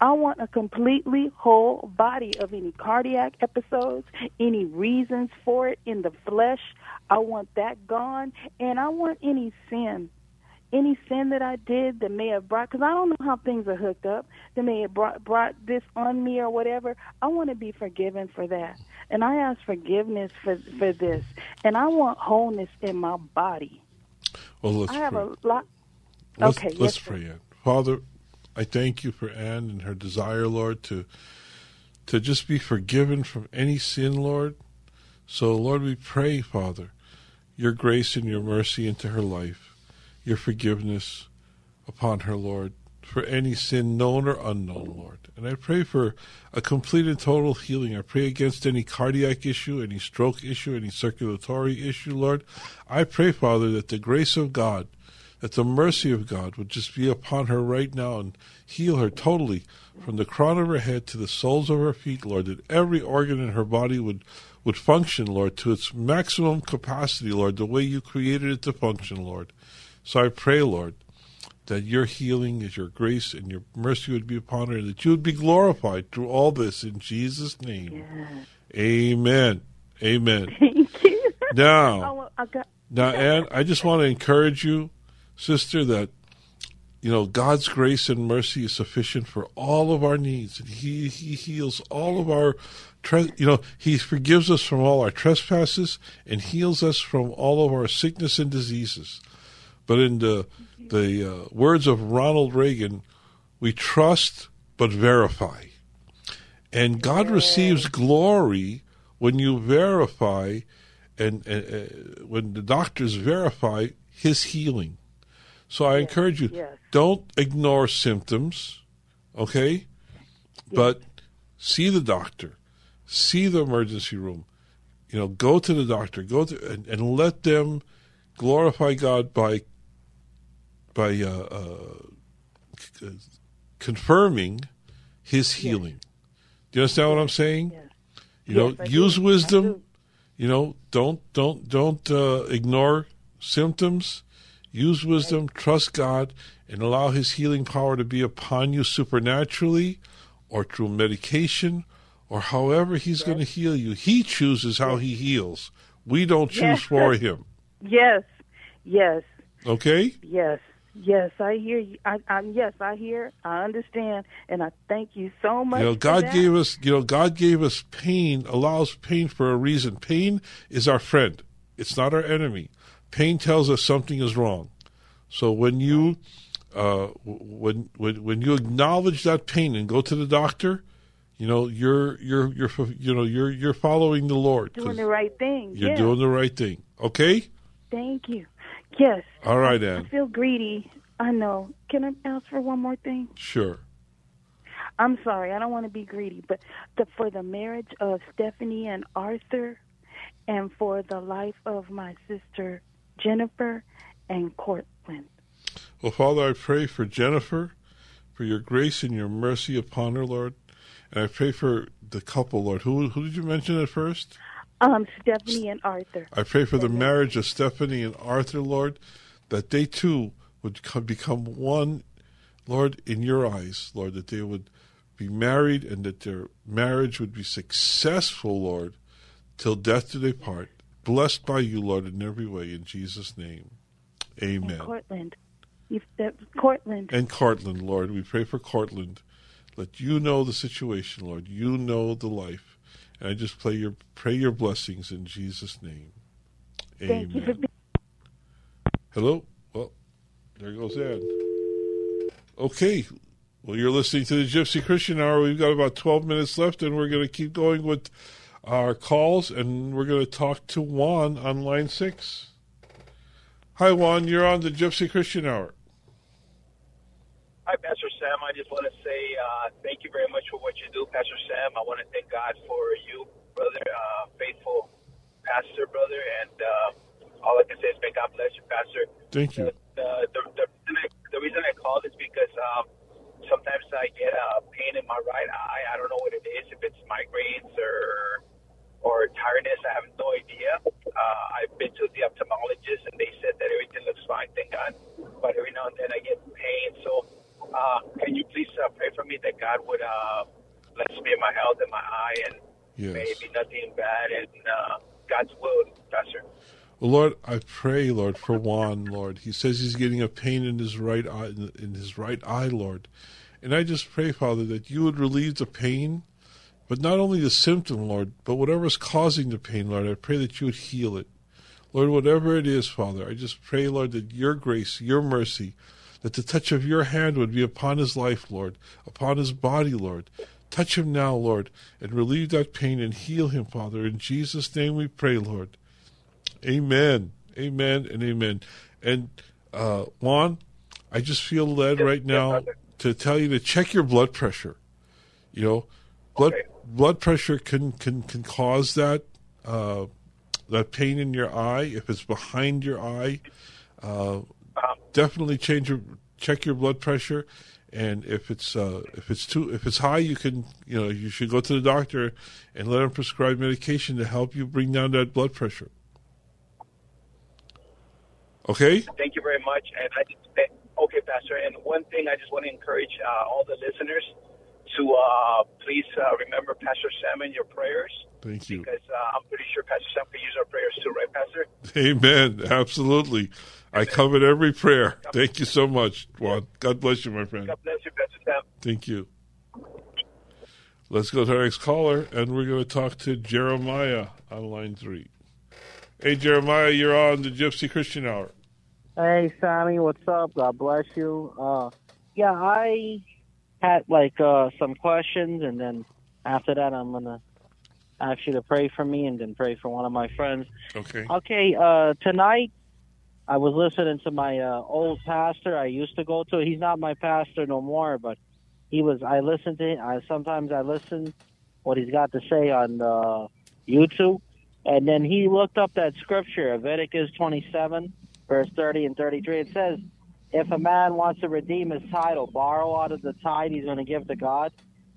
I want a completely whole body of any cardiac episodes, any reasons for it in the flesh. I want that gone, and I want any sin, any sin that I did that may have brought, because I don't know how things are hooked up, that may have brought brought this on me or whatever. I want to be forgiven for that, and I ask forgiveness for for this, and I want wholeness in my body. Well, let's I have pray. a lot. Let's, Okay, let's yes, pray, Ann. Father, I thank you for Ann and her desire, Lord, to to just be forgiven from any sin, Lord. So, Lord, we pray, Father, your grace and your mercy into her life, your forgiveness upon her, Lord, for any sin known or unknown, Lord. And I pray for a complete and total healing. I pray against any cardiac issue, any stroke issue, any circulatory issue, Lord. I pray, Father, that the grace of God that the mercy of God would just be upon her right now and heal her totally from the crown of her head to the soles of her feet, Lord, that every organ in her body would, would function, Lord, to its maximum capacity, Lord, the way you created it to function, Lord. So I pray, Lord, that your healing is your grace and your mercy would be upon her, and that you would be glorified through all this in Jesus' name. Amen. Amen. Thank you. Now, oh, got, now, Ann, I just want to encourage you, sister, that you know God's grace and mercy is sufficient for all of our needs, and He He heals all of our, you know, He forgives us from all our trespasses and heals us from all of our sickness and diseases. But in the the uh, words of Ronald Reagan, we trust but verify, and God receives glory when you verify and, and uh, when the doctors verify his healing. So I encourage you, yes. don't ignore symptoms, okay? But see the doctor, see the emergency room. You know, go to the doctor, go to and, and let them glorify God by by uh, uh, c- confirming His healing. Do you understand what I'm saying? Yes. You know, Yes, use do. Wisdom. do. You know, don't don't don't uh, ignore symptoms. Use wisdom, trust God, and allow His healing power to be upon you supernaturally, or through medication, or however He's going to heal you. He chooses how He heals. We don't choose Yes. for Him. yes, yes, Okay? yes, yes. I hear you. I, I, yes, I hear. I understand, and I thank you so much. You know, God gave us, you know, God gave us pain, allows pain for a reason. Pain is our friend. It's not our enemy. Pain tells us something is wrong. So when you, uh, when, when, when you acknowledge that pain and go to the doctor, you know, you're, you're, you're, you know, you're, you're following the Lord. doing the right thing. You're yes. doing the right thing. Okay? Thank you. Yes. All right, I feel greedy. I know. Can I ask for one more thing? Sure. I'm sorry, I don't want to be greedy, but the, for the marriage of Stephanie and Arthur, and for the life of my sister Jennifer and Cortland. Well, Father, I pray for Jennifer, for your grace and your mercy upon her, Lord. And I pray for the couple, Lord. Who, who did you mention at first? Um, Stephanie and Arthur. I pray for the marriage of Stephanie and Arthur, Lord, that they too would come, become one, Lord, in your eyes, Lord, that they would be married and that their marriage would be successful, Lord, till death do they part. Blessed by you, Lord, in every way, in Jesus' name. Amen. And Cortland. Cortland. And Cortland, Lord, we pray for Cortland. Let you know the situation, Lord. You know the life. And I just pray your pray your blessings in Jesus' name. Thank Amen. being. Hello? Well, there goes Ed. Okay. Well, you're listening to the Gypsy Christian Hour. We've got about 12 minutes left, and we're going to keep going with our calls, and we're going to talk to Juan on line six. Hi, Juan. You're on the Gypsy Christian Hour. Sam. I just want to say uh, thank you very much for what you do, Pastor Sam. I want to thank God for you, brother, uh, faithful pastor, brother, and uh, all I can say is may God bless you, Pastor. Thank you. The, the, the, reason I, the reason I called is because um, sometimes I get a pain in my right eye. I don't know what it is, if it's migraines or or tiredness. I have no idea. Uh, I've been to the ophthalmologist and they said that everything looks fine, thank God. But every now and then I get pain. So uh, can you please uh, pray for me that God would uh, bless me in my health and my eye and Yes. maybe nothing bad and uh, God's will, Pastor. Well, Lord, I pray, Lord, for Juan, Lord. He says he's getting a pain in his right eye, in his right eye, Lord. And I just pray, Father, that you would relieve the pain, but not only the symptom, Lord, but whatever's causing the pain, Lord. I pray that you would heal it. Lord, whatever it is, Father, I just pray, Lord, that your grace, your mercy, that the touch of your hand would be upon his life, Lord, upon his body, Lord. Touch him now, Lord, and relieve that pain and heal him, Father. In Jesus' name we pray, Lord. Amen. Amen and amen. And uh, Juan, I just feel led right now to tell you to check your blood pressure. You know, blood Okay. blood pressure can can can cause that uh, that pain in your eye if it's behind your eye. Uh, Uh-huh. definitely change your check your blood pressure, and if it's uh, if it's too if it's high, you can you know you should go to the doctor and let him prescribe medication to help you bring down that blood pressure. Okay. Thank you very much. And I just, okay, Pastor. And one thing I just want to encourage uh, all the listeners to uh, please uh, remember Pastor Sam in your prayers Thank you. because uh, I'm pretty sure Pastor Sam could use our prayers too, right, Pastor? Amen. Absolutely. I covered every prayer. Thank you so much, Juan. God bless you, my friend. God bless you, Pastor Sam. Thank you. Let's go to our next caller, and we're going to talk to Jeremiah on line three. Hey, Jeremiah, you're on the Gypsy Christian Hour. Hey, Sammy, what's up? God bless you. Uh, yeah, I had like uh, some questions, and then after that, I'm gonna ask you to pray for me, and then pray for one of my friends. Okay. Okay. Uh, tonight, I was listening to my uh, old pastor. I used to go to. He's not my pastor no more, but he was. I listened to. I sometimes I listen what he's got to say on uh, YouTube, and then he looked up that scripture, Leviticus 27, verse 30 and 33. It says, if a man wants to redeem his title, borrow out of the tithe he's going to give to God,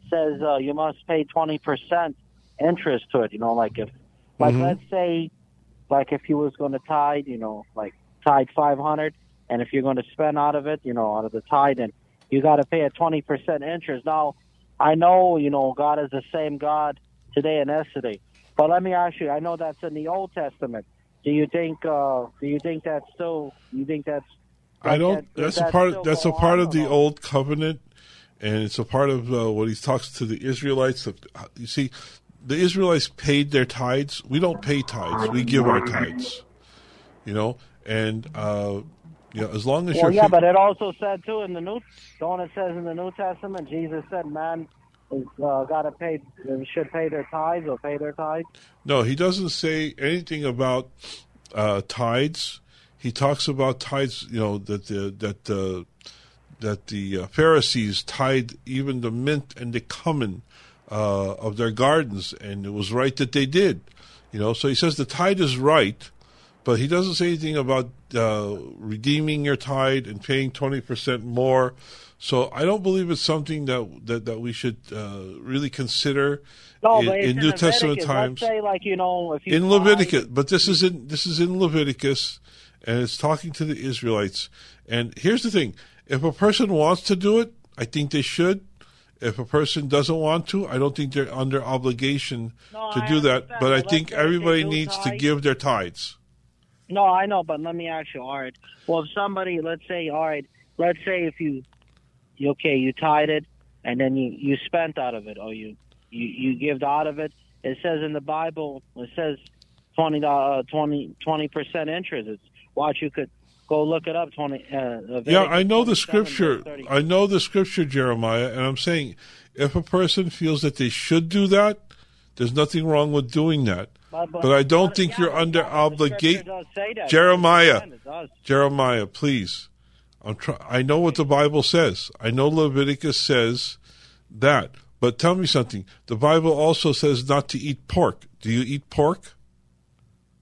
says uh, you must pay 20% interest to it. You know, like if, like Mhm. let's say, like if he was going to tithe, you know, like tithe 500, and if you're going to spend out of it, you know, out of the tithe, then you got to pay a 20% interest. Now, I know, you know, God is the same God today and yesterday. But let me ask you, I know that's in the Old Testament. Do you think, uh, do you think that's still, you think that's, I don't. that- That's that a part. That's a part of the old covenant, and it's a part of uh, what he talks to the Israelites. You see, the Israelites paid their tithes. We don't pay tithes. We give our tithes. You know, and uh, you know, as long as Well, you're yeah, but it also said too in the New, don't it says in the New Testament, Jesus said, man is uh, got to pay, should pay their tithes or pay their tithes. No, he doesn't say anything about uh, tithes. He talks about tithes. You know that the that the that the uh, Pharisees tied even the mint and the cumin uh, of their gardens, and it was right that they did. You know, so he says the tithe is right, but he doesn't say anything about uh, redeeming your tithe and paying twenty percent more. So I don't believe it's something that that, that we should uh, really consider No, in, in in New Testament times say, like you know, if you in Leviticus, but this is in this is in Leviticus, and it's talking to the Israelites. And here's the thing: if a person wants to do it, I think they should. If a person doesn't want to, I don't think they're under obligation No, to I do that. But I think let's say they everybody needs to give their tithes. No, I know, but let me ask you. All right. Well, if somebody, let's say, all right, let's say if you, you okay, you tied it, and then you you spent out of it, or you you you gived out of it. It says in the Bible, it says twenty uh, 20 percent interest. It's watch you could go look it up. Twenty. Uh, Yeah, I know the scripture. I know the scripture, Jeremiah, and I'm saying if a person feels that they should do that, there's nothing wrong with doing that. But- I don't think you're under yeah, but the scripture obligation. does say that. Jeremiah, Jeremiah, please. I'm try- I know what the Bible says. I know Leviticus says that. But tell me something. The Bible also says not to eat pork. Do you eat pork?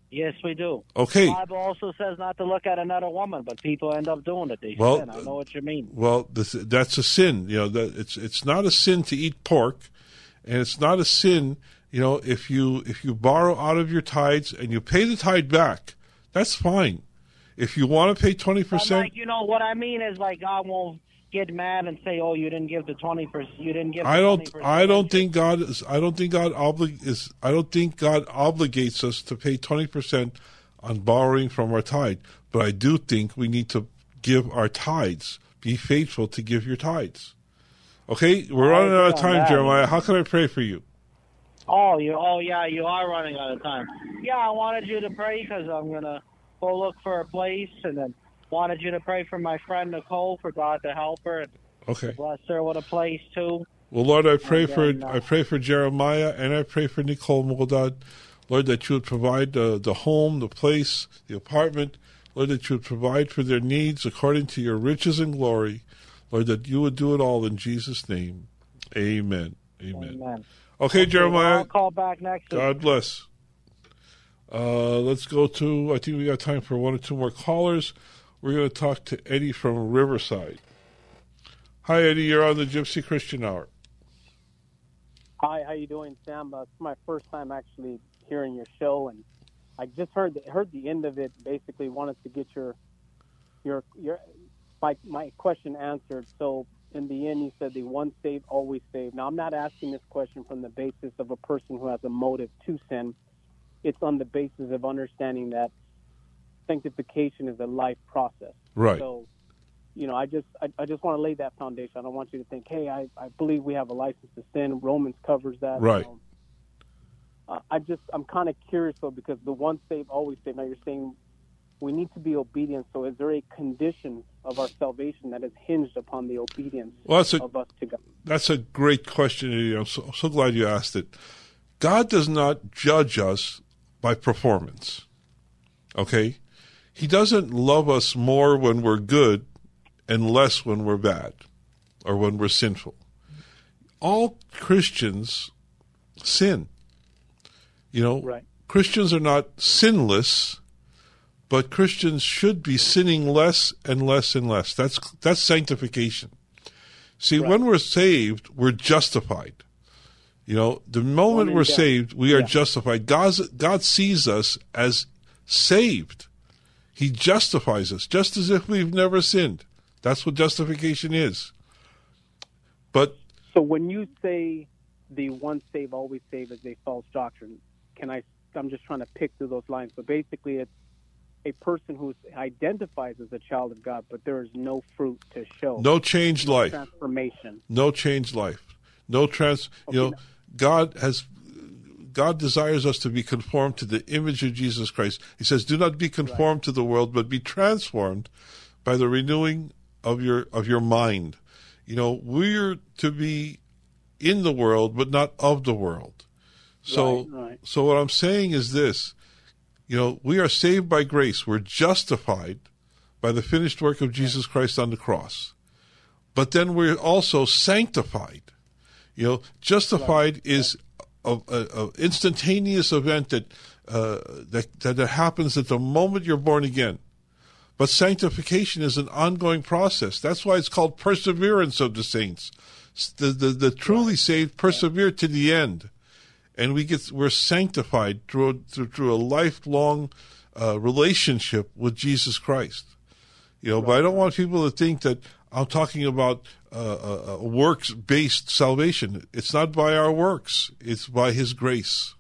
Yes, we do. Okay. The Bible also says not to look at another woman, but people end up doing it. They Well, sin. I know what you mean. Well, this, that's a sin. You know, that it's it's not a sin to eat pork, and it's not a sin. You know, if you if you borrow out of your tithes and you pay the tithe back, that's fine. If you want to pay twenty percent, like you know what I mean is like God won't get mad and say, "Oh, you didn't give the twenty percent. You didn't give." I don't. 20%. I don't think God is. I don't think God oblig is. I don't think God obligates us to pay twenty percent on borrowing from our tithe. But I do think we need to give our tithes. Be faithful to give your tithes. Okay, we're running out of time. Jeremiah. How can I pray for you? Oh, you. Oh, yeah. You are running out of time. Yeah, I wanted you to pray because I'm gonna go look for a place, and then wanted you to pray for my friend Nicole for God to help her and Okay. bless her with a place too. Well, Lord, I pray And for uh, I pray for Jeremiah and I pray for Nicole Moldad. Lord, that you would provide the the home, the place, the apartment. Lord, that you would provide for their needs according to your riches and glory. Lord, that you would do it all in Jesus' name. Amen. Amen. Amen. Okay, Jeremiah. I'll call back next week. God bless. Uh, let's go to. I think we got time for one or two more callers. We're going to talk to Eddie from Riverside. Hi, Eddie. You're on the Gypsy Christian Hour. Hi, how you doing, Sam? Uh, it's my first time actually hearing your show, and I just heard the, heard the end of it. Basically, wanted to get your your your my my question answered. So in the end, you said the one saved, always saved. Now, I'm not asking this question from the basis of a person who has a motive to sin. It's on the basis of understanding that sanctification is a life process. Right. So, you know, I just I, I just want to lay that foundation. I don't want you to think, hey, I, I believe we have a license to sin. Romans covers that. Right. Um, I just I'm kind of curious though because the one saved, always saved. Now you're saying we need to be obedient. So is there a condition of our salvation that is hinged upon the obedience Well, that's a- of us to God? That's a great question. I'm so, so glad you asked it. God does not judge us by performance. Okay? He doesn't love us more when we're good and less when we're bad or when we're sinful. All Christians sin. You know, Right. Christians are not sinless, but Christians should be sinning less and less and less. That's that's sanctification. See, when we're saved, we're justified. You know, the moment we're death. saved, we are Yeah. justified. God's, God sees us as saved. He justifies us, just as if we've never sinned. That's what justification is. But So when you say the one save, always save is a false doctrine, can I? I'm just trying to pick through those lines. but basically, it's a person who identifies as a child of God, but there is no fruit to show. no changed life. transformation. no changed life no trans you know god has god desires us to be conformed to the image of jesus christ he says do not be conformed to the world but be transformed by the renewing of your of your mind you know we're to be in the world but not of the world so Right, right. so what i'm saying is this you know we are saved by grace we're justified by the finished work of jesus christ on the cross but then we're also sanctified. You know, justified is a, a, a instantaneous event that, uh, that that happens at the moment you're born again. But sanctification is an ongoing process. That's why it's called perseverance of the saints. The the, the truly saved persevere to the end, and we get we're sanctified through through, through a lifelong uh, relationship with Jesus Christ. You know, but I don't want people to think that I'm talking about uh, a, a works-based salvation. It's not by our works; it's by His grace.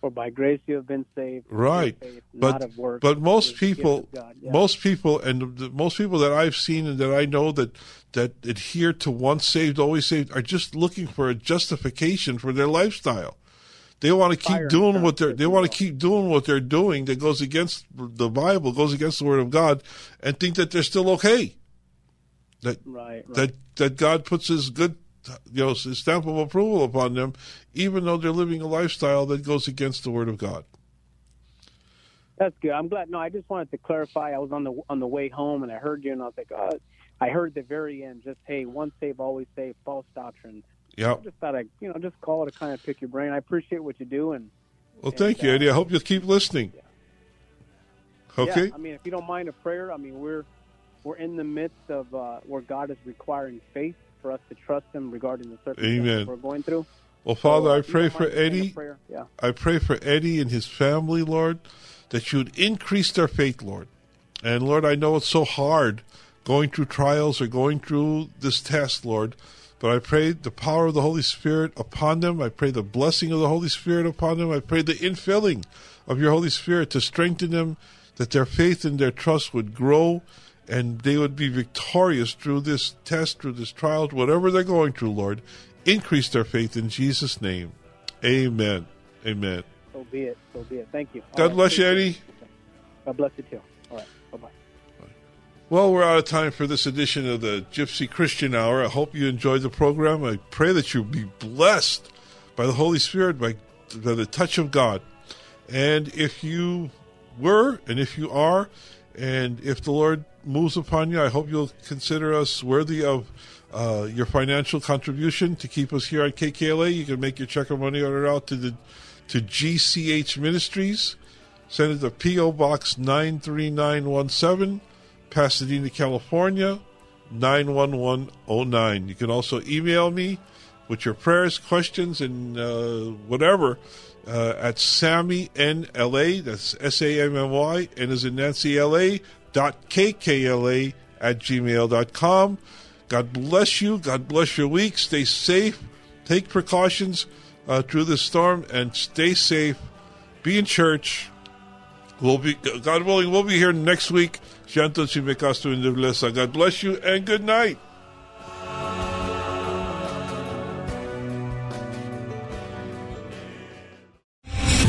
For by grace you have been saved. Right, faith, but not of works, but most is the gift people. Yeah. most people, and the, most people that I've seen and that I know that that adhere to once saved, always saved, are just looking for a justification for their lifestyle. They want to keep doing what they're. They want to keep doing what they're doing that goes against the Bible, goes against the Word of God, and think that they're still okay. That Right, right. that that God puts His good, you know, His stamp of approval upon them, even though they're living a lifestyle that goes against the Word of God. That's good. I'm glad. No, I just wanted to clarify. I was on the on the way home and I heard you, and I was like, oh, I heard the very end. Just hey, once saved, always saved. False doctrine. Yeah. I just thought I, you know, just call it to kind of pick your brain. I appreciate what you do, and Well, thank you, Eddie. I hope you'll keep listening. Okay. Yeah, I mean, if you don't mind a prayer, I mean, we're we're in the midst of uh, where God is requiring faith for us to trust Him regarding the circumstances Amen. we're going through. Well, Father, So, I pray for a Eddie. yeah. I pray for Eddie and his family, Lord, that you would increase their faith, Lord. And Lord, I know it's so hard going through trials or going through this test, Lord. But I pray the power of the Holy Spirit upon them. I pray the blessing of the Holy Spirit upon them. I pray the infilling of your Holy Spirit to strengthen them, that their faith and their trust would grow and they would be victorious through this test, through this trial, whatever they're going through, Lord. Increase their faith in Jesus' name. Amen. Amen. So be it. So be it. Thank you. God right, bless you, Eddie. God bless you too. Well, we're out of time for this edition of the Gypsy Christian Hour. I hope you enjoyed the program. I pray that you be blessed by the Holy Spirit, by, by the touch of God. And if you were, and if you are, and if the Lord moves upon you, I hope you'll consider us worthy of uh, your financial contribution to keep us here on KKLA. You can make your check or money order out to the to GCH Ministries. Send it to P.O. Box 93917, Pasadena, California, 91109. You can also email me with your prayers, questions, and uh, whatever uh, at Sammy NLA. That's S A M M Y, and is in Nancy LA dot KKLA at gmail.com. God bless you. God bless your week. Stay safe. Take precautions uh, through this storm and stay safe. Be in church. We'll be, God willing, we'll be here next week. God bless you and good night.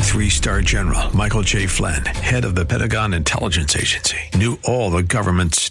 Three star general Michael J. Flynn, head of the Pentagon Intelligence Agency, knew all the government's